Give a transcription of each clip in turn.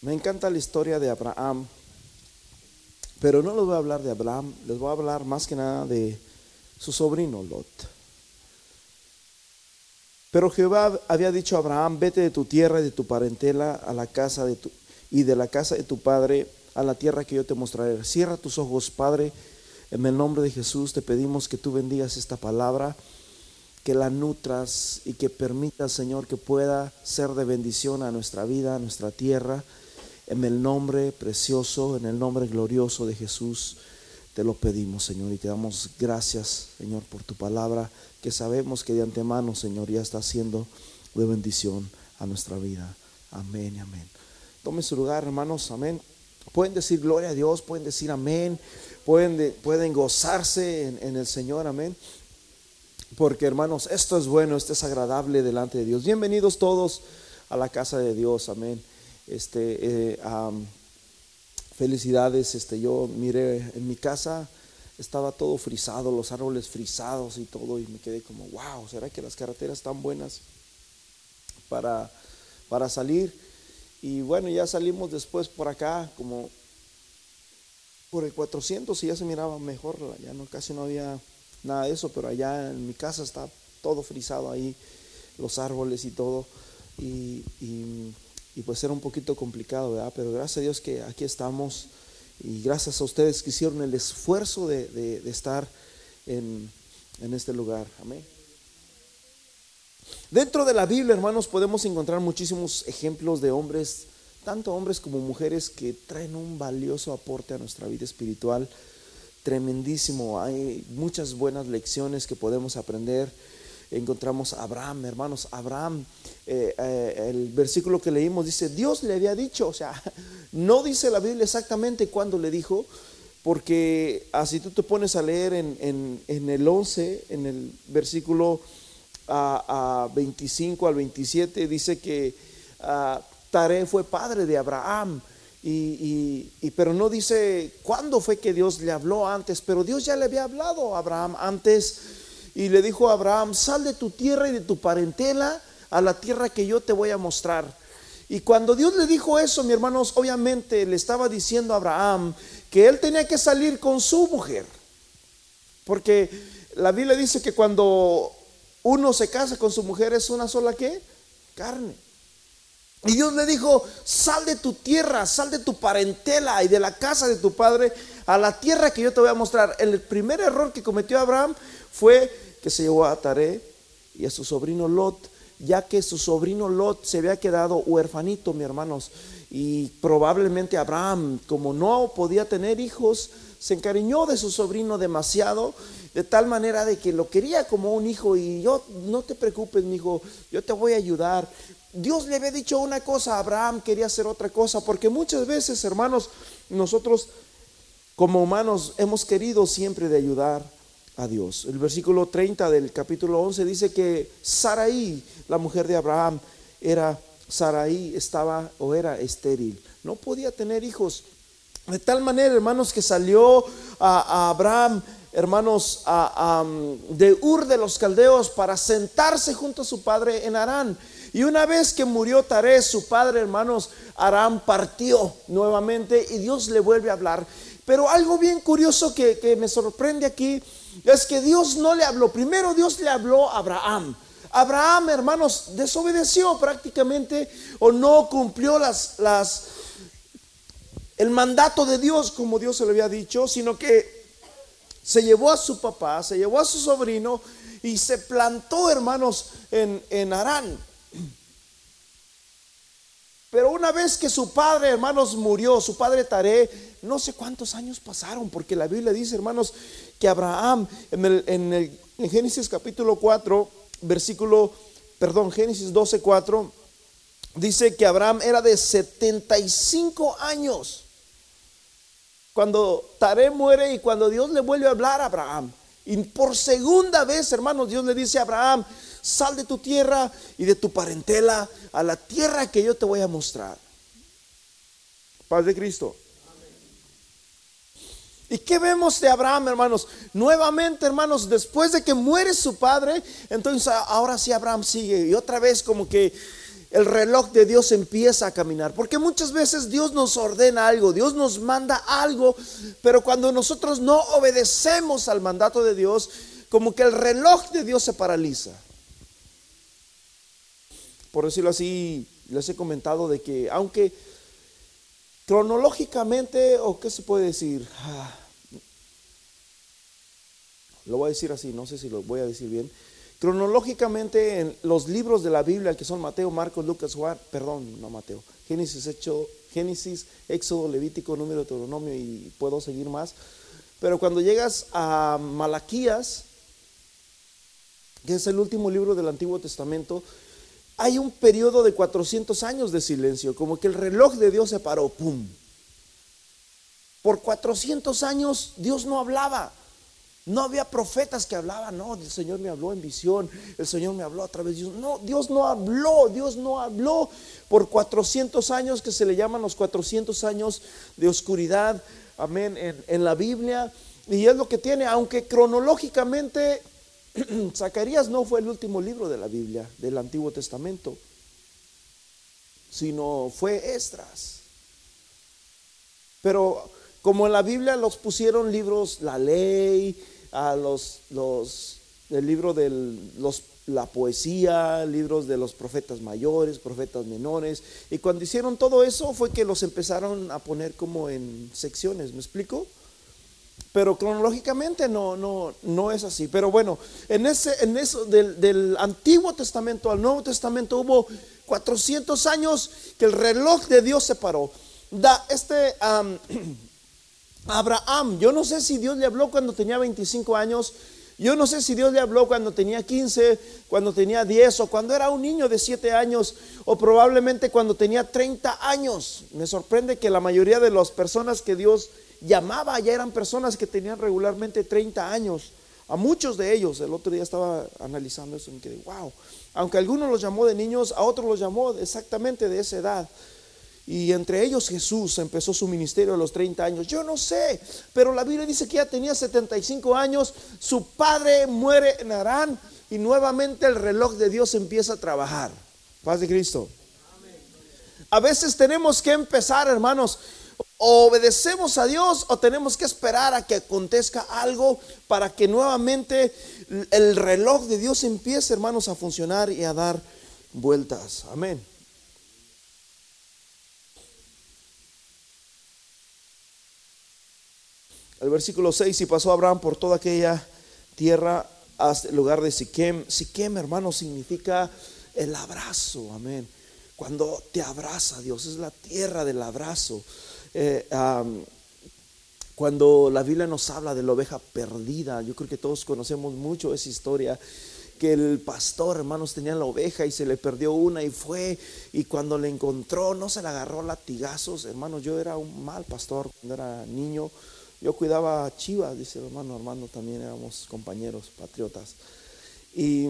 Me encanta la historia de Abraham, pero no les voy a hablar de Abraham, les voy a hablar más que nada de su sobrino Lot. Pero Jehová había dicho a Abraham, vete de tu tierra y de tu parentela a la casa de tu, y de la casa de tu padre a la tierra que yo te mostraré. Cierra tus ojos, Padre, en el nombre de Jesús te pedimos que tú bendigas esta palabra, que la nutras y que permitas, Señor, que pueda ser de bendición a nuestra vida, a nuestra tierra. En el nombre precioso, en el nombre glorioso de Jesús, te lo pedimos, Señor, y te damos gracias, Señor, por tu palabra, que sabemos que de antemano, Señor, ya está siendo de bendición a nuestra vida. Amén y amén. Tome su lugar, hermanos, amén. Pueden decir gloria a Dios, pueden decir amén, pueden, pueden gozarse en, en el Señor, amén. Porque hermanos, esto es bueno, esto es agradable delante de Dios. Bienvenidos todos a la casa de Dios, amén. Este, eh, felicidades, este, yo miré en mi casa, estaba todo frisado, los árboles frisados y todo, y me quedé como, wow, ¿será que las carreteras están buenas para, para salir? Y bueno, ya salimos después por acá, como por el 400 y ya se miraba mejor, ya no, casi no había nada de eso, pero allá en mi casa está todo frisado ahí, los árboles y todo, y, y pues era un poquito complicado, ¿verdad? Pero gracias a Dios que aquí estamos y gracias a ustedes que hicieron el esfuerzo de, de, de estar en, en este lugar, amén. Dentro de la Biblia, hermanos, podemos encontrar muchísimos ejemplos de hombres, tanto hombres como mujeres, que traen un valioso aporte a nuestra vida espiritual, tremendísimo. Hay muchas buenas lecciones que podemos aprender. Encontramos a Abraham, hermanos, Abraham, eh, eh, el versículo que leímos dice, Dios le había dicho, o sea, no dice la Biblia exactamente cuándo le dijo, porque así tú te pones a leer en, en, el 11, en el versículo a, a 25 al 27 dice que uh, Taré fue padre de Abraham. Y, y, pero no dice cuándo fue que Dios le habló antes, pero Dios ya le había hablado a Abraham antes y le dijo a Abraham, sal de tu tierra y de tu parentela a la tierra que yo te voy a mostrar. Y cuando Dios le dijo eso, mi hermanos, obviamente le estaba diciendo a Abraham que él tenía que salir con su mujer. Porque la Biblia dice que cuando uno se casa con su mujer es una sola qué? Carne. Y Dios le dijo, sal de tu tierra, sal de tu parentela y de la casa de tu padre a la tierra que yo te voy a mostrar. El primer error que cometió Abraham fue se llevó a Taré y a su sobrino Lot, ya que su sobrino Lot se había quedado huerfanito, mi hermanos. Y probablemente Abraham, como no podía tener hijos, se encariñó de su sobrino demasiado, de tal manera de que lo quería como un hijo y yo, no te preocupes, mi hijo, yo te voy a ayudar. Dios le había dicho una cosa, Abraham quería hacer otra cosa, porque muchas veces, hermanos, nosotros como humanos hemos querido siempre de ayudar Dios. El versículo 30 del capítulo 11 dice que Saraí, la mujer de Abraham, era Saraí estaba o era estéril, no podía tener hijos. De tal manera, hermanos, que salió a, Abraham, hermanos, a, de Ur de los Caldeos para sentarse junto a su padre en Arán. Y una vez que murió Taré, su padre, hermanos, Aram partió nuevamente y Dios le vuelve a hablar. Pero algo bien curioso que, que, me sorprende aquí es que Dios no le habló. Primero Dios le habló a Abraham. Abraham, hermanos, desobedeció prácticamente o no cumplió las, las, el mandato de Dios como Dios se le había dicho, sino que se llevó a su papá, se llevó a su sobrino y se plantó, hermanos, en, en Arán. Pero una vez que su padre, hermanos, murió, su padre Taré, no sé cuántos años pasaron, porque la Biblia dice, hermanos, que Abraham, en, el, en, el, Génesis capítulo 4, versículo, perdón, Génesis 12, 4, dice que Abraham era de 75 años. Cuando Taré muere y cuando Dios le vuelve a hablar a Abraham. Y por segunda vez, hermanos, Dios le dice a Abraham, sal de tu tierra y de tu parentela a la tierra que yo te voy a mostrar. Paz de Cristo. ¿Y qué vemos de Abraham, hermanos? Nuevamente, hermanos, después de que muere su padre, entonces ahora sí Abraham sigue. Y otra vez como que el reloj de Dios empieza a caminar. Porque muchas veces Dios nos ordena algo, Dios nos manda algo, pero cuando nosotros no obedecemos al mandato de Dios, como que el reloj de Dios se paraliza. Por decirlo así, les he comentado de que aunque cronológicamente, o qué se puede decir, ah, lo voy a decir así, no sé si lo voy a decir bien, Cronológicamente en los libros de la Biblia, que son Mateo, Marcos, Lucas, Juan, perdón, no Mateo, Génesis, Hecho, Génesis, Éxodo, Levítico, Número, Deuteronomio y puedo seguir más. Pero cuando llegas a Malaquías, que es el último libro del Antiguo Testamento, hay un periodo de 400 años de silencio, como que el reloj de Dios se paró, ¡pum! Por 400 años Dios no hablaba. No había profetas que hablaban, no, el Señor me habló en visión, el Señor me habló a través de Dios. No, Dios no habló, Dios no habló por 400 años que se le llaman los 400 años de oscuridad, amén, en, en la Biblia. Y es lo que tiene, aunque cronológicamente Zacarías no fue el último libro de la Biblia, del Antiguo Testamento, sino fue Estras. Pero como en la Biblia los pusieron libros, la ley, a los, los el libro de la poesía, libros de los profetas mayores, profetas menores. Y cuando hicieron todo eso fue que los empezaron a poner como en secciones, ¿me explico? Pero cronológicamente no, no, no es así. Pero bueno, en, ese, en eso del, del Antiguo Testamento al Nuevo Testamento hubo 400 años que el reloj de Dios se paró. Da, este Abraham, yo no sé si Dios le habló cuando tenía 25 años, yo no sé si Dios le habló cuando tenía 15, cuando tenía 10 o cuando era un niño de 7 años o probablemente cuando tenía 30 años. Me sorprende que la mayoría de las personas que Dios llamaba ya eran personas que tenían regularmente 30 años. A muchos de ellos, el otro día estaba analizando eso y me quedé, wow. Aunque algunos los llamó de niños, a otros los llamó exactamente de esa edad. Y entre ellos Jesús empezó su ministerio a los 30 años. Yo no sé, pero la Biblia dice que ya tenía 75 años, su padre muere en Arán y nuevamente el reloj de Dios empieza a trabajar. Paz de Cristo. A veces tenemos que empezar, hermanos, obedecemos a Dios o tenemos que esperar a que acontezca algo para que nuevamente el reloj de Dios empiece, hermanos, a funcionar y a dar vueltas. Amén. El versículo 6, y pasó Abraham por toda aquella tierra hasta el lugar de Siquem. Siquem, hermano, significa el abrazo, amén. Cuando te abraza Dios, es la tierra del abrazo. Eh, cuando la Biblia nos habla de la oveja perdida, yo creo que todos conocemos mucho esa historia que el pastor, hermanos, tenía la oveja y se le perdió una y fue y cuando le encontró no se la agarró latigazos, hermanos, yo era un mal pastor cuando era niño, yo cuidaba Chivas, dice el hermano Armando, también éramos compañeros patriotas. Y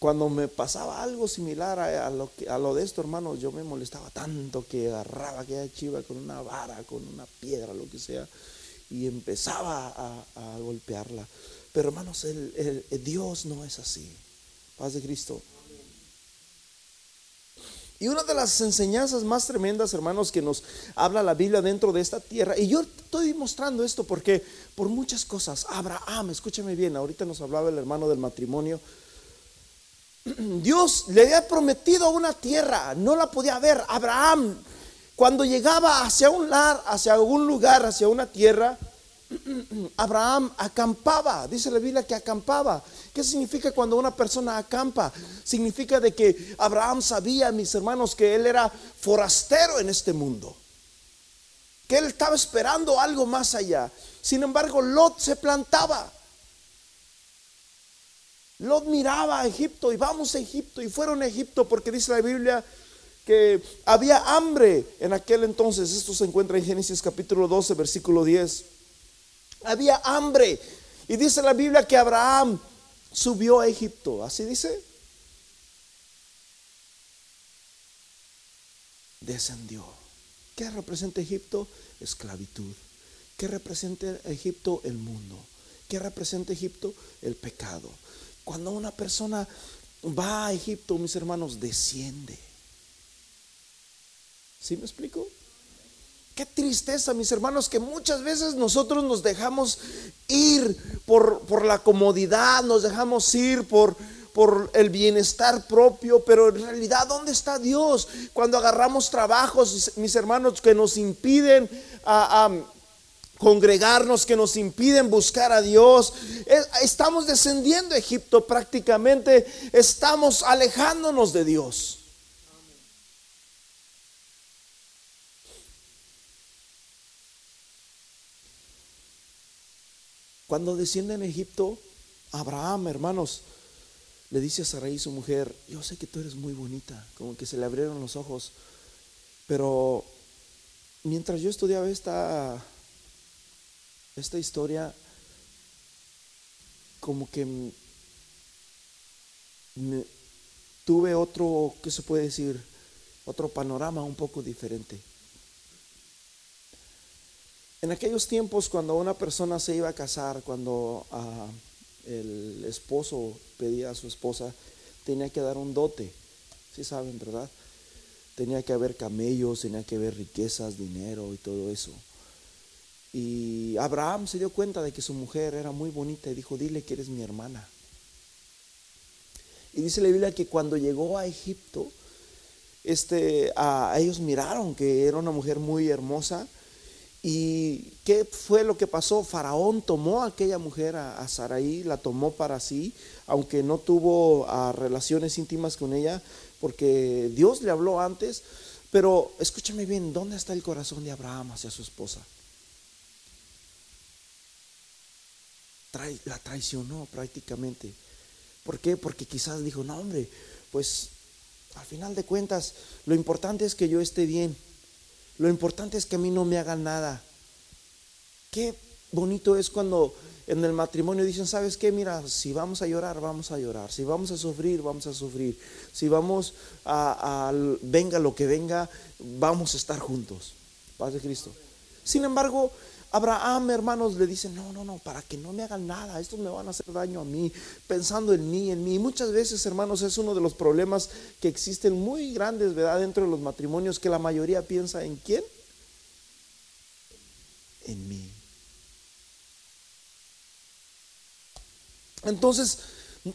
cuando me pasaba algo similar a, lo, de esto, hermano, yo me molestaba tanto que agarraba aquella chiva con una vara, con una piedra, lo que sea, y empezaba a, golpearla. Pero hermanos, Dios no es así. Paz de Cristo. Y una de las enseñanzas más tremendas, hermanos, que nos habla la Biblia dentro de esta tierra, y yo estoy mostrando esto porque por muchas cosas, Abraham, escúchame bien, ahorita nos hablaba el hermano del matrimonio, Dios le había prometido una tierra, no la podía ver. Abraham, cuando llegaba hacia un lar, hacia algún lugar, hacia una tierra, Abraham acampaba, dice la Biblia que acampaba. ¿Qué significa cuando una persona acampa? Significa de que Abraham sabía, mis hermanos, que él era forastero en este mundo. Que él estaba esperando algo más allá. Sin embargo, Lot se plantaba. Lot miraba a Egipto y vamos a Egipto y fueron a Egipto porque dice la Biblia que había hambre en aquel entonces. Esto se encuentra en Génesis capítulo 12, versículo 10 había hambre. Y dice la Biblia que Abraham subió a Egipto. ¿Así dice? Descendió. ¿Qué representa Egipto? Esclavitud. ¿Qué representa Egipto? El mundo. ¿Qué representa Egipto? El pecado. Cuando una persona va a Egipto, mis hermanos, desciende. ¿Sí me explico? Qué tristeza, mis hermanos, que muchas veces nosotros nos dejamos ir por, por la comodidad, nos dejamos ir por, por el bienestar propio, pero en realidad, ¿dónde está Dios? Cuando agarramos trabajos, mis hermanos, que nos impiden a, congregarnos, que nos impiden buscar a Dios. Estamos descendiendo a Egipto prácticamente, estamos alejándonos de Dios. Cuando descienden a Egipto, Abraham, hermanos, le dice a Sarai, su mujer, yo sé que tú eres muy bonita, como que se le abrieron los ojos, pero mientras yo estudiaba esta, esta historia, como que tuve otro, ¿qué se puede decir? Otro panorama un poco diferente. En aquellos tiempos, cuando una persona se iba a casar, cuando ah, el esposo pedía a su esposa, tenía que dar un dote. Si saben, ¿verdad? Tenía que haber camellos, tenía que haber riquezas, dinero y todo eso. Y Abraham se dio cuenta de que su mujer era muy bonita y dijo, dile que eres mi hermana. Y dice la Biblia que cuando llegó a Egipto, este, a, ellos miraron que era una mujer muy hermosa. ¿Y qué fue lo que pasó? Faraón tomó a aquella mujer, a, a Saraí, la tomó para sí, aunque no tuvo ah, relaciones íntimas con ella, porque Dios le habló antes. Pero escúchame bien, ¿dónde está el corazón de Abraham hacia su esposa? La traicionó prácticamente. ¿Por qué? Porque quizás dijo, no hombre, pues al final de cuentas, lo importante es que yo esté bien. Lo importante es que a mí no me hagan nada. Qué bonito es cuando en el matrimonio dicen, ¿sabes qué? Mira, si vamos a llorar, vamos a llorar. Si vamos a sufrir, vamos a sufrir. Si vamos a, a venga lo que venga, vamos a estar juntos. Paz de Cristo. Sin embargo, Abraham, hermanos, le dice, no, no, no, para que no me hagan nada, estos me van a hacer daño a mí, pensando en mí, en mí. Muchas veces, hermanos, es uno de los problemas que existen muy grandes, ¿verdad? Dentro de los matrimonios, que la mayoría piensa en quién? En mí. Entonces,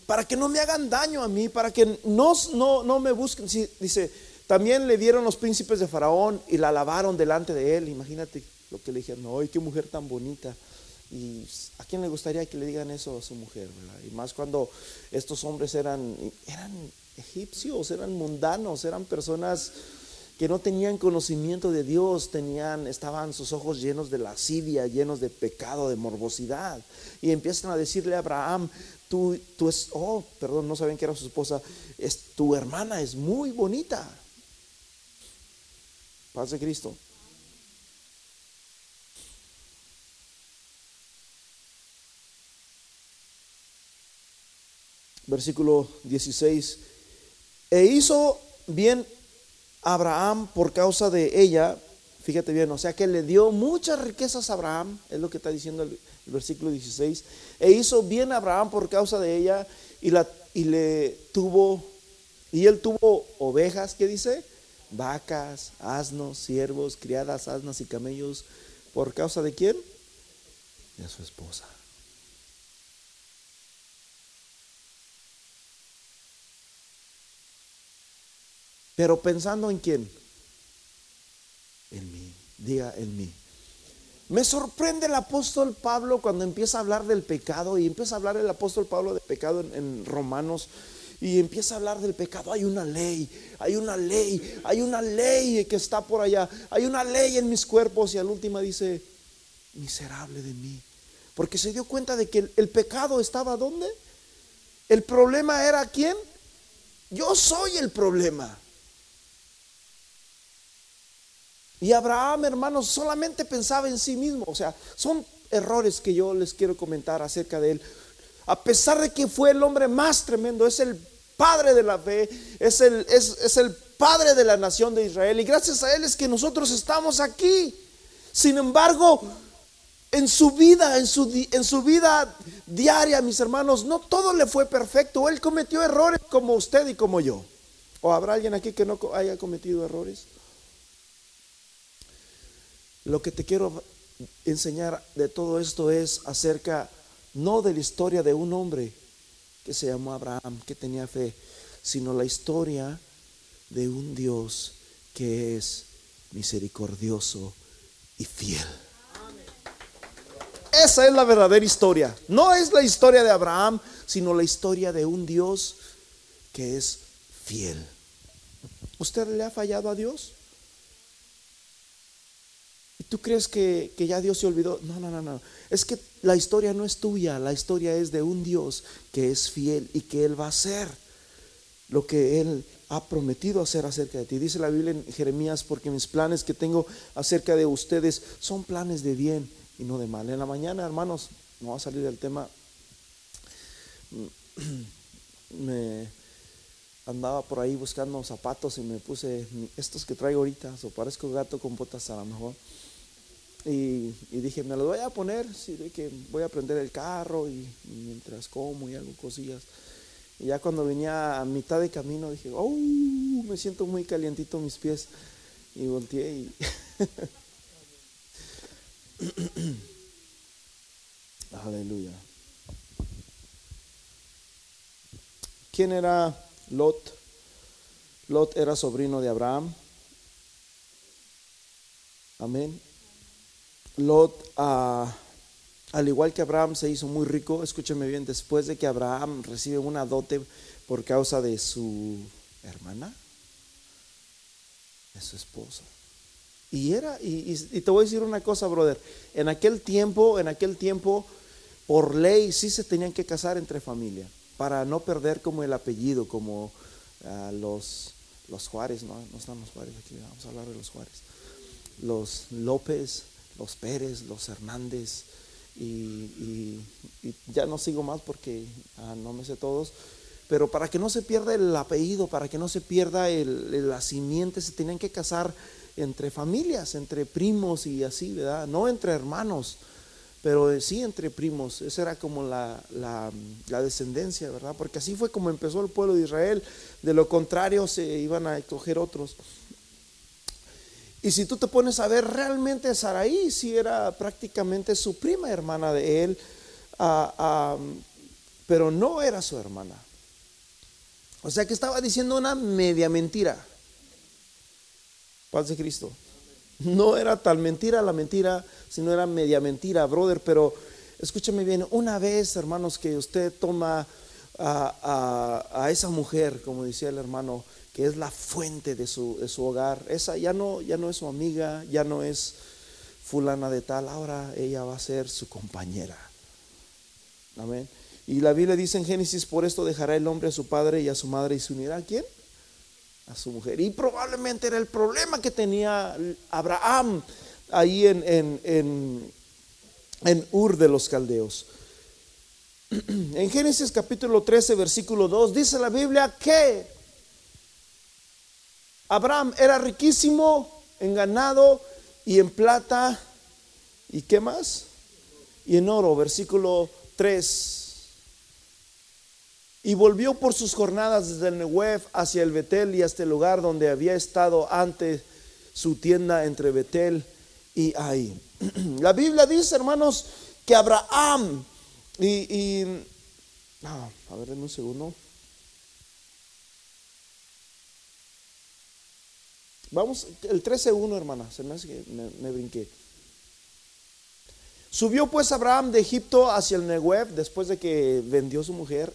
para que no me hagan daño a mí, para que no, no, no me busquen, dice, también le dieron los príncipes de Faraón y la lavaron delante de él, imagínate lo que le dijeron, ¡ay, qué mujer tan bonita! Y a quién le gustaría que le digan eso a su mujer, Y más cuando estos hombres eran, eran egipcios, eran mundanos, eran personas que no tenían conocimiento de Dios, tenían, estaban sus ojos llenos de lascivia, llenos de pecado, de morbosidad. Y empiezan a decirle a Abraham, tú, tú es, oh, perdón, no saben que era su esposa, es, tu hermana es muy bonita. Paz de Cristo. Versículo 16, e hizo bien Abraham por causa de ella, fíjate bien, o sea que le dio muchas riquezas a Abraham, es lo que está diciendo el, versículo 16, e hizo bien Abraham por causa de ella y, la, y le tuvo, y él tuvo ovejas, ¿qué dice? Vacas, asnos, siervos, criadas, asnas y camellos, ¿por causa de quién? De su esposa. Pero pensando en quién? En mí. Diga en mí. Me sorprende el apóstol Pablo cuando empieza a hablar del pecado y empieza a hablar el apóstol Pablo de pecado en, Romanos y empieza a hablar del pecado. Hay una ley, hay una ley, hay una ley que está por allá, hay una ley en mis cuerpos y al último dice, miserable de mí. Porque se dio cuenta de que el, el pecado estaba ¿dónde? El problema era quién? Yo soy el problema. Y Abraham, hermanos, solamente pensaba en sí mismo. O sea, son errores que yo les quiero comentar acerca de él. A pesar de que fue el hombre más tremendo, es el padre de la fe, es el, es, el padre de la nación de Israel. Y gracias a él es que nosotros estamos aquí. Sin embargo, en su vida, en su, en su vida diaria, mis hermanos, no todo le fue perfecto. Él cometió errores como usted y como yo. ¿O habrá alguien aquí que no haya cometido errores? Lo que te quiero enseñar de todo esto es acerca no de la historia de un hombre que se llamó Abraham, que tenía fe, sino la historia de un Dios que es misericordioso y fiel. Esa es la verdadera historia. No es la historia de Abraham, sino la historia de un Dios que es fiel. ¿Usted le ha fallado a Dios? ¿Y tú crees que, ya Dios se olvidó? No, no, no, no. Es que la historia no es tuya, la historia es de un Dios que es fiel y que Él va a hacer lo que Él ha prometido hacer acerca de ti. Dice la Biblia en Jeremías, porque mis planes que tengo acerca de ustedes son planes de bien y no de mal. En la mañana, hermanos, no va a salir del tema. Me andaba por ahí buscando zapatos y me puse estos que traigo ahorita, o parezco gato con botas a lo mejor. Y, dije, me los voy a poner, de que voy a prender el carro y, mientras como y hago cosillas. Y ya cuando venía a mitad de camino dije, oh, me siento muy calientito mis pies. Y volteé y... Aleluya. ¿Quién era Lot? Lot era sobrino de Abraham. Amén. Lot, ah, al igual que Abraham, se hizo muy rico. Escúcheme bien, después de que Abraham recibe una dote por causa de su hermana, de su esposa. Y era, y, te voy a decir una cosa, brother. En aquel tiempo, en aquel tiempo, por ley sí se tenían que casar entre familia, para no perder como el apellido, como ah, los, los Juárez, ¿no? no están los Juárez aquí, vamos a hablar de los Juárez. Los López, los Pérez, los Hernández, y, ya no sigo más porque ah, no me sé todos, pero para que no se pierda el apellido, para que no se pierda el, la simiente, se tenían que casar entre familias, entre primos y así, ¿verdad? No entre hermanos, pero sí entre primos. Esa era como la, la, descendencia, ¿verdad? Porque así fue como empezó el pueblo de Israel. De lo contrario, se iban a escoger otros. Y si tú te pones a ver, realmente Saraí sí era prácticamente su prima hermana de él, pero no era su hermana. O sea que estaba diciendo una media mentira. Paz de Cristo. No era tal mentira la mentira, sino era media mentira, brother. Pero escúchame bien, una vez, hermanos, que usted toma a, esa mujer, como decía el hermano, que es la fuente de su, de su, hogar, esa ya no, ya no es su amiga, ya no es fulana de tal, ahora ella va a ser su compañera. Amén. Y la Biblia dice en Génesis, por esto dejará el hombre a su padre y a su madre y se unirá a quién? a su mujer. Y probablemente era el problema que tenía Abraham ahí en, en, en, Ur de los Caldeos. En Génesis capítulo 13, versículo 2, dice la Biblia que Abraham era riquísimo en ganado y en plata y qué más? Y en oro, versículo 3 y volvió por sus jornadas desde el Nehuev hacia el Betel y hasta el lugar donde había estado antes su tienda entre Betel y ahí. La Biblia dice, hermanos, que Abraham y, a ver, en un segundo. Vamos, el 13.1, hermana, se me hace que me, brinqué. Subió pues Abraham de Egipto hacia el Nehuev después de que vendió su mujer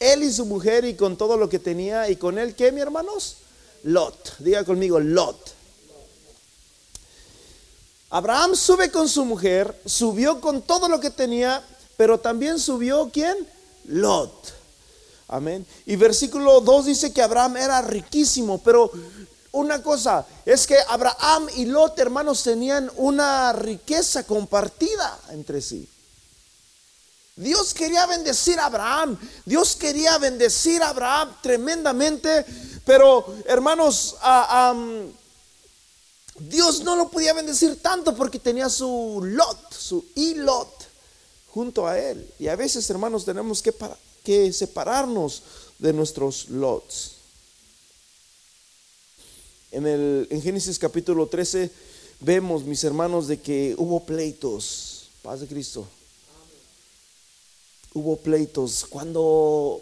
él y su mujer y con todo lo que tenía. ¿Y con él qué, mi hermanos? Lot. Diga conmigo, Lot. Abraham sube con su mujer, subió con todo lo que tenía, pero también subió quién? Lot. Amén. Y versículo 2 dice que Abraham era riquísimo, pero una cosa es que Abraham y Lot, hermanos, tenían una riqueza compartida entre sí. Dios quería bendecir a Abraham. Dios quería bendecir a Abraham tremendamente. Pero hermanos, Dios no lo podía bendecir tanto porque tenía su lot, su ilot junto a él. Y a veces, hermanos, tenemos que, que separarnos de nuestros lots. En, el, en Génesis capítulo 13, vemos, mis hermanos, de que hubo pleitos. Paz de Cristo. Hubo pleitos. Cuando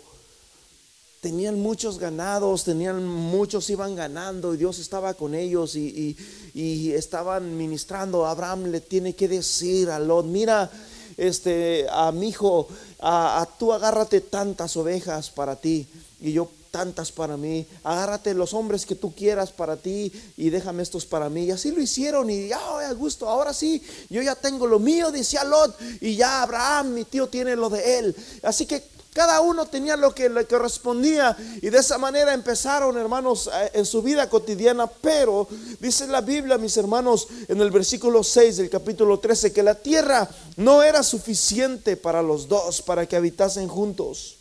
tenían muchos ganados, tenían muchos iban ganando y Dios estaba con ellos y, estaban ministrando. Abraham le tiene que decir a Lot, mira, este, a mi hijo, a, tú agárrate tantas ovejas para ti y yo tantas para mí. Agárrate los hombres que tú quieras para ti y déjame estos para mí. Y así lo hicieron y ya, a gusto, ahora sí, yo ya tengo lo mío, decía Lot, y ya Abraham, mi tío, tiene lo de él. Así que cada uno tenía lo que le correspondía y de esa manera empezaron, hermanos, en su vida cotidiana. Pero dice la Biblia, mis hermanos, en el versículo 6 del capítulo 13, que la tierra no era suficiente para los dos, para que habitasen juntos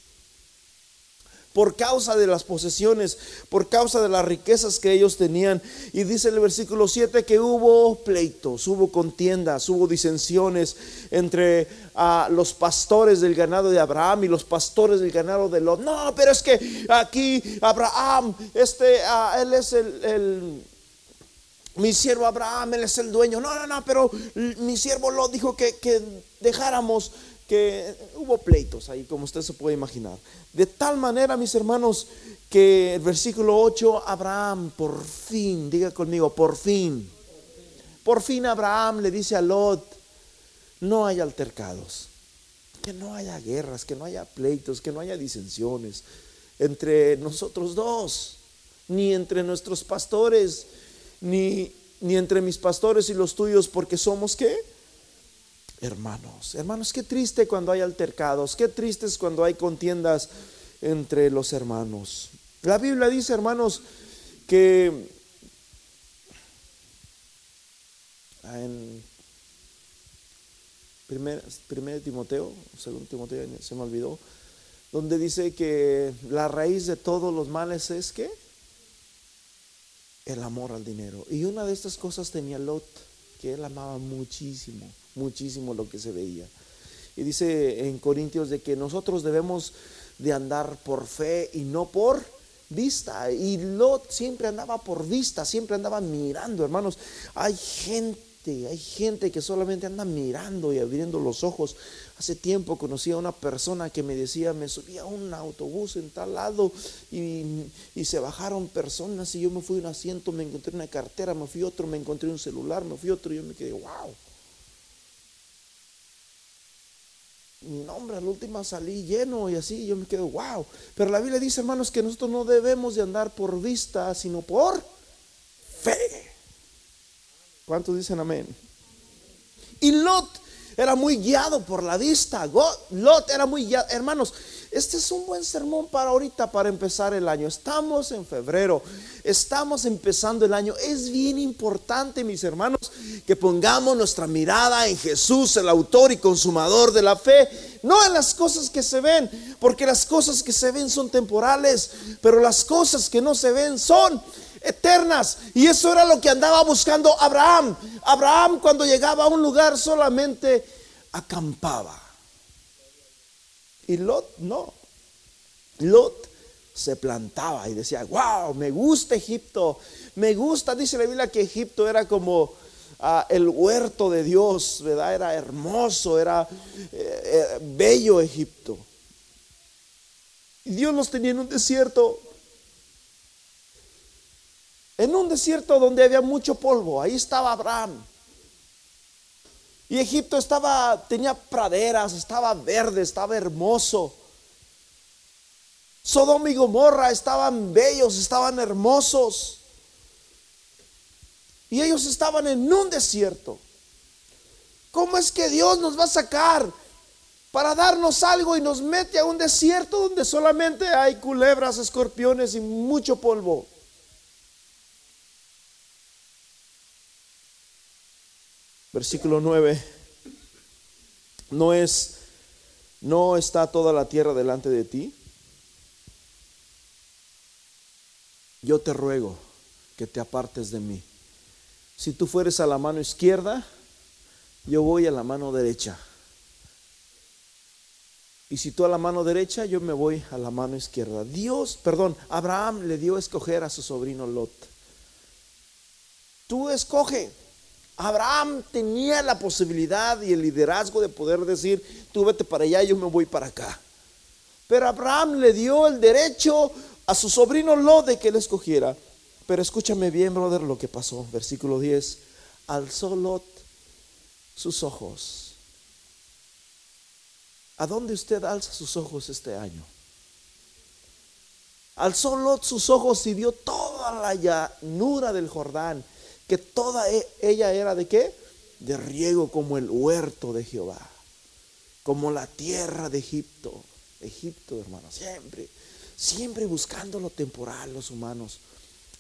por causa de las posesiones, por causa de las riquezas que ellos tenían. Y dice el versículo 7 que hubo pleitos, hubo contiendas, hubo disensiones entre ah, los pastores del ganado de Abraham y los pastores del ganado de Lot. No, pero es que aquí Abraham, este, ah, él es el, mi siervo Abraham, él es el dueño. No, no, no, pero mi siervo Lot dijo que, que dejáramos que hubo pleitos ahí, como usted se puede imaginar. De tal manera, mis hermanos, que el versículo 8, Abraham por fin, diga conmigo, por fin, por fin Abraham le dice a Lot, no hay altercados, que no haya guerras, que no haya pleitos, que no haya disensiones entre nosotros dos, ni entre nuestros pastores, ni, ni entre mis pastores y los tuyos, porque somos qué? Hermanos. Hermanos, qué triste cuando hay altercados, qué triste es cuando hay contiendas entre los hermanos. La Biblia dice, hermanos, que en primer, primer Timoteo, segundo Timoteo, se me olvidó, donde dice que la raíz de todos los males es que el amor al dinero. Y una de estas cosas tenía Lot, que él amaba muchísimo muchísimo lo que se veía. Y dice en Corintios de que nosotros debemos de andar por fe y no por vista. Y Lot siempre andaba por vista, siempre andaba mirando, hermanos. Hay gente, hay gente que solamente anda mirando y abriendo los ojos. Hace tiempo conocí a una persona que me decía, me subí a un autobús en tal lado y, y se bajaron personas y yo me fui a un asiento, me encontré una cartera, me fui otro, me encontré un celular, me fui otro y yo me quedé, wow. Mi nombre, al último salí lleno y así, yo me quedo, wow. Pero la Biblia dice, hermanos, que nosotros no debemos de andar por vista, sino por fe. ¿Cuántos dicen amén? Y Lot era muy guiado por la vista. Lot era muy guiado. Hermanos, este es un buen sermón para ahorita, para empezar el año. Estamos en febrero, estamos empezando el año. Es bien importante, mis hermanos, que pongamos nuestra mirada en Jesús, el autor y consumador de la fe, no en las cosas que se ven, porque las cosas que se ven son temporales, pero las cosas que no se ven son eternas. Y eso era lo que andaba buscando Abraham. Abraham cuando llegaba a un lugar solamente acampaba. Y Lot no. Lot se plantaba y decía, wow, me gusta Egipto, me gusta, dice la Biblia que Egipto era como ah, el huerto de Dios, ¿verdad? Era hermoso, era eh, eh, bello Egipto. Y Dios los tenía en un desierto, en un desierto donde había mucho polvo, ahí estaba Abraham. Y Egipto estaba, tenía praderas, estaba verde, estaba hermoso. Sodoma y Gomorra estaban bellos, estaban hermosos. Y ellos estaban en un desierto. ¿Cómo es que Dios nos va a sacar para darnos algo y nos mete a un desierto donde solamente hay culebras, escorpiones y mucho polvo? Versículo 9. No es, no está toda la tierra delante de ti. Yo te ruego que te apartes de mí. Si tú fueres a la mano izquierda, yo voy a la mano derecha. Y si tú a la mano derecha, yo me voy a la mano izquierda. Dios, perdón, Abraham le dio a escoger a su sobrino Lot. Tú escoge Abraham tenía la posibilidad y el liderazgo de poder decir, tú vete para allá, yo me voy para acá. Pero Abraham le dio el derecho a su sobrino Lot de que él escogiera. Pero escúchame bien, brother, lo que pasó. Versículo 10. Alzó Lot sus ojos. ¿A dónde usted alza sus ojos este año? Alzó Lot sus ojos y vio toda la llanura del Jordán, que toda e, ella era de qué? De riego como el huerto de Jehová, como la tierra de Egipto. Egipto, hermano, siempre, siempre buscando lo temporal, los humanos,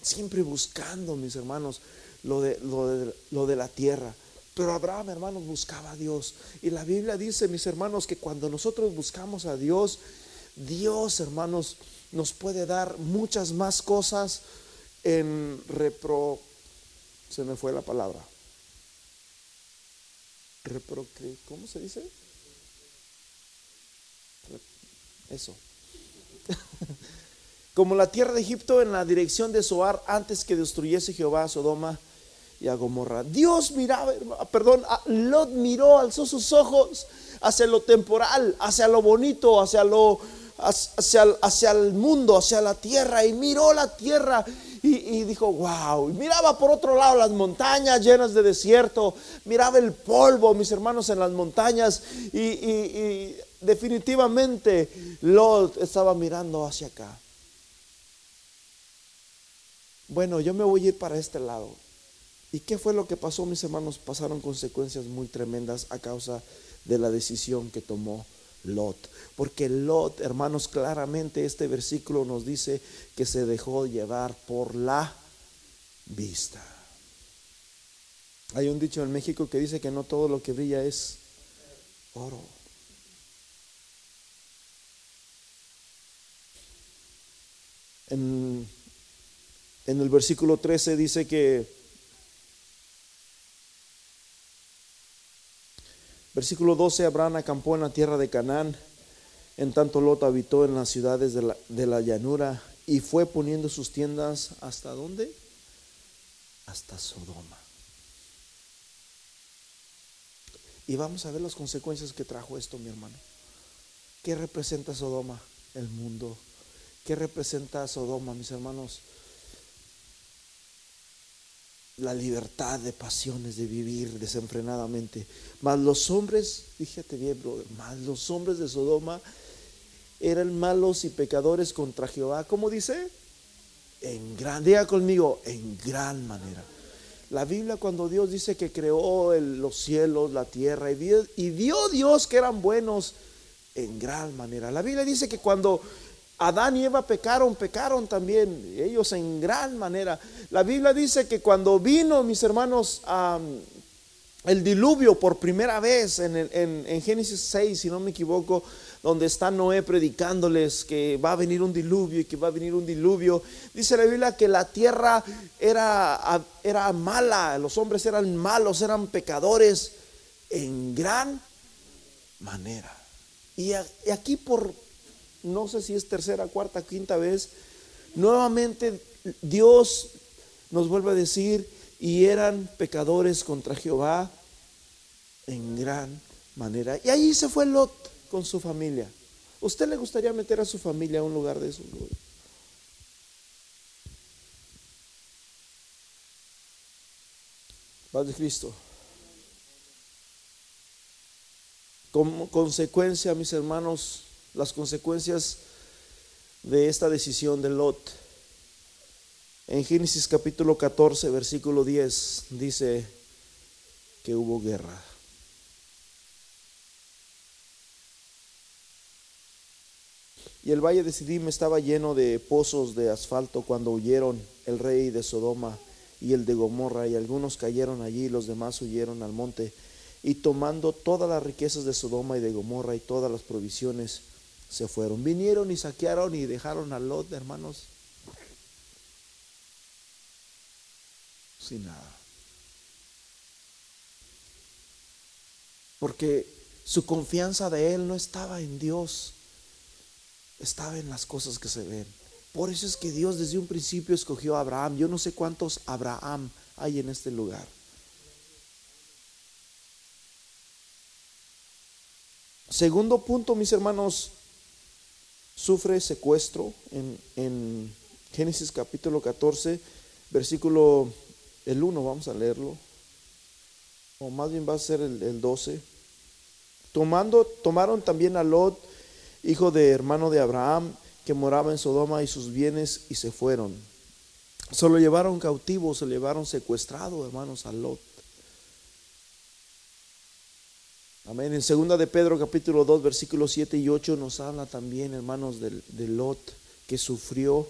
siempre buscando, mis hermanos, lo de, lo de, lo de la tierra. Pero Abraham, hermanos, buscaba a Dios. Y la Biblia dice, mis hermanos, que cuando nosotros buscamos a Dios, Dios, hermanos, nos puede dar muchas más cosas en repro... Se me fue la palabra. Repro... ¿Cómo se dice? Eso. Como la tierra de Egipto en la dirección de Zoar antes que destruyese Jehová a Sodoma y a Gomorra. Dios miraba, perdón, Lot miró, alzó sus ojos hacia lo temporal, hacia lo bonito, hacia lo hacia, hacia el mundo, hacia la tierra y miró la tierra y, dijo, wow, y miraba por otro lado las montañas llenas de desierto, miraba el polvo, mis hermanos, en las montañas y, y definitivamente Lot estaba mirando hacia acá. Bueno, yo me voy a ir para este lado. ¿Y qué fue lo que pasó, mis hermanos? Pasaron consecuencias muy tremendas a causa de la decisión que tomó Lot. Porque Lot, hermanos, claramente este versículo nos dice que se dejó llevar por la vista. Hay un dicho en México que dice que no todo lo que brilla es oro. En, en el versículo 13 dice que Versículo 12, Abraham acampó en la tierra de Canaán, en tanto Lot habitó en las ciudades de la, de la llanura y fue poniendo sus tiendas hasta dónde? Hasta Sodoma. Y vamos a ver las consecuencias que trajo esto, mi hermano. ¿Qué representa Sodoma? El mundo. ¿Qué representa Sodoma, mis hermanos? La libertad de pasiones, de vivir desenfrenadamente. Mas los hombres, fíjate bien, brother, mas los hombres de Sodoma eran malos y pecadores contra Jehová. ¿Cómo dice? En gran, diga conmigo, en gran manera. La Biblia cuando Dios dice que creó los cielos, la tierra, y vio, y Dios que eran buenos en gran manera. La Biblia dice que cuando Adán y Eva pecaron, pecaron también, ellos en gran manera. La Biblia dice que cuando vino, mis hermanos, el diluvio por primera vez en, en, Génesis 6, si no me equivoco, donde está Noé predicándoles que va a venir un diluvio y que va a venir un diluvio, dice la Biblia que la tierra era, era mala, los hombres eran malos, eran pecadores en gran manera. Y aquí por, no sé si es tercera, cuarta, quinta vez, nuevamente Dios nos vuelve a decir, y eran pecadores contra Jehová en gran manera. Y ahí se fue Lot con su familia. ¿Usted le gustaría meter a su familia a un lugar de eso? Paz de Cristo. Como consecuencia, mis hermanos, las consecuencias de esta decisión de Lot. En Génesis capítulo 14, versículo 10, dice que hubo guerra. Y el valle de Sidim estaba lleno de pozos de asfalto cuando huyeron el rey de Sodoma y el de Gomorra, y algunos cayeron allí y los demás huyeron al monte, y tomando todas las riquezas de Sodoma y de Gomorra y todas las provisiones, se fueron. Vinieron y saquearon y dejaron a Lot, hermanos, sin nada. Porque su confianza de él no estaba en Dios, estaba en las cosas que se ven. Por eso es que Dios desde un principio escogió a Abraham. Yo no sé cuántos Abraham hay en este lugar. Segundo punto, mis hermanos, sufre secuestro en, en Génesis capítulo 14, versículo el 1, vamos a leerlo, o más bien va a ser el, el 12. Tomando, tomaron también a Lot, hijo de hermano de Abraham, que moraba en Sodoma y sus bienes, y se fueron. Se lo llevaron cautivo, se lo llevaron secuestrado, hermanos, a Lot. Amén. En segunda de Pedro capítulo 2 versículos 7 y 8 nos habla también, hermanos, de, de Lot que sufrió.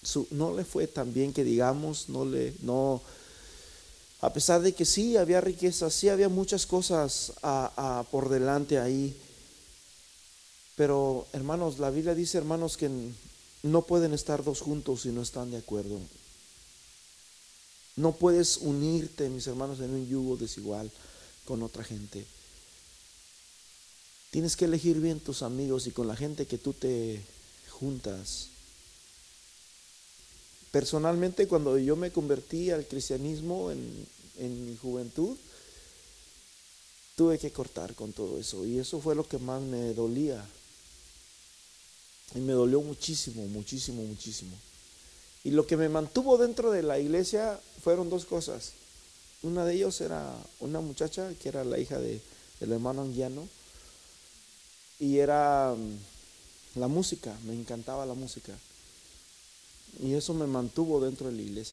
Su, no le fue tan bien que digamos, no le, no, a pesar de que sí había riqueza, sí había muchas cosas por delante ahí. Pero hermanos, la Biblia dice, hermanos, que no pueden estar dos juntos si no están de acuerdo. No puedes unirte, mis hermanos, en un yugo desigual con otra gente. Tienes que elegir bien tus amigos y con la gente que tú te juntas. Personalmente, cuando yo me convertí al cristianismo en, en, mi juventud, tuve que cortar con todo eso. Y eso fue lo que más me dolía. Y me dolió muchísimo, muchísimo, muchísimo. Y lo que me mantuvo dentro de la iglesia fueron dos cosas. Una de ellos era una muchacha que era la hija de, del hermano Anguiano y era mm, la música, me encantaba la música. Y eso me mantuvo dentro de la iglesia.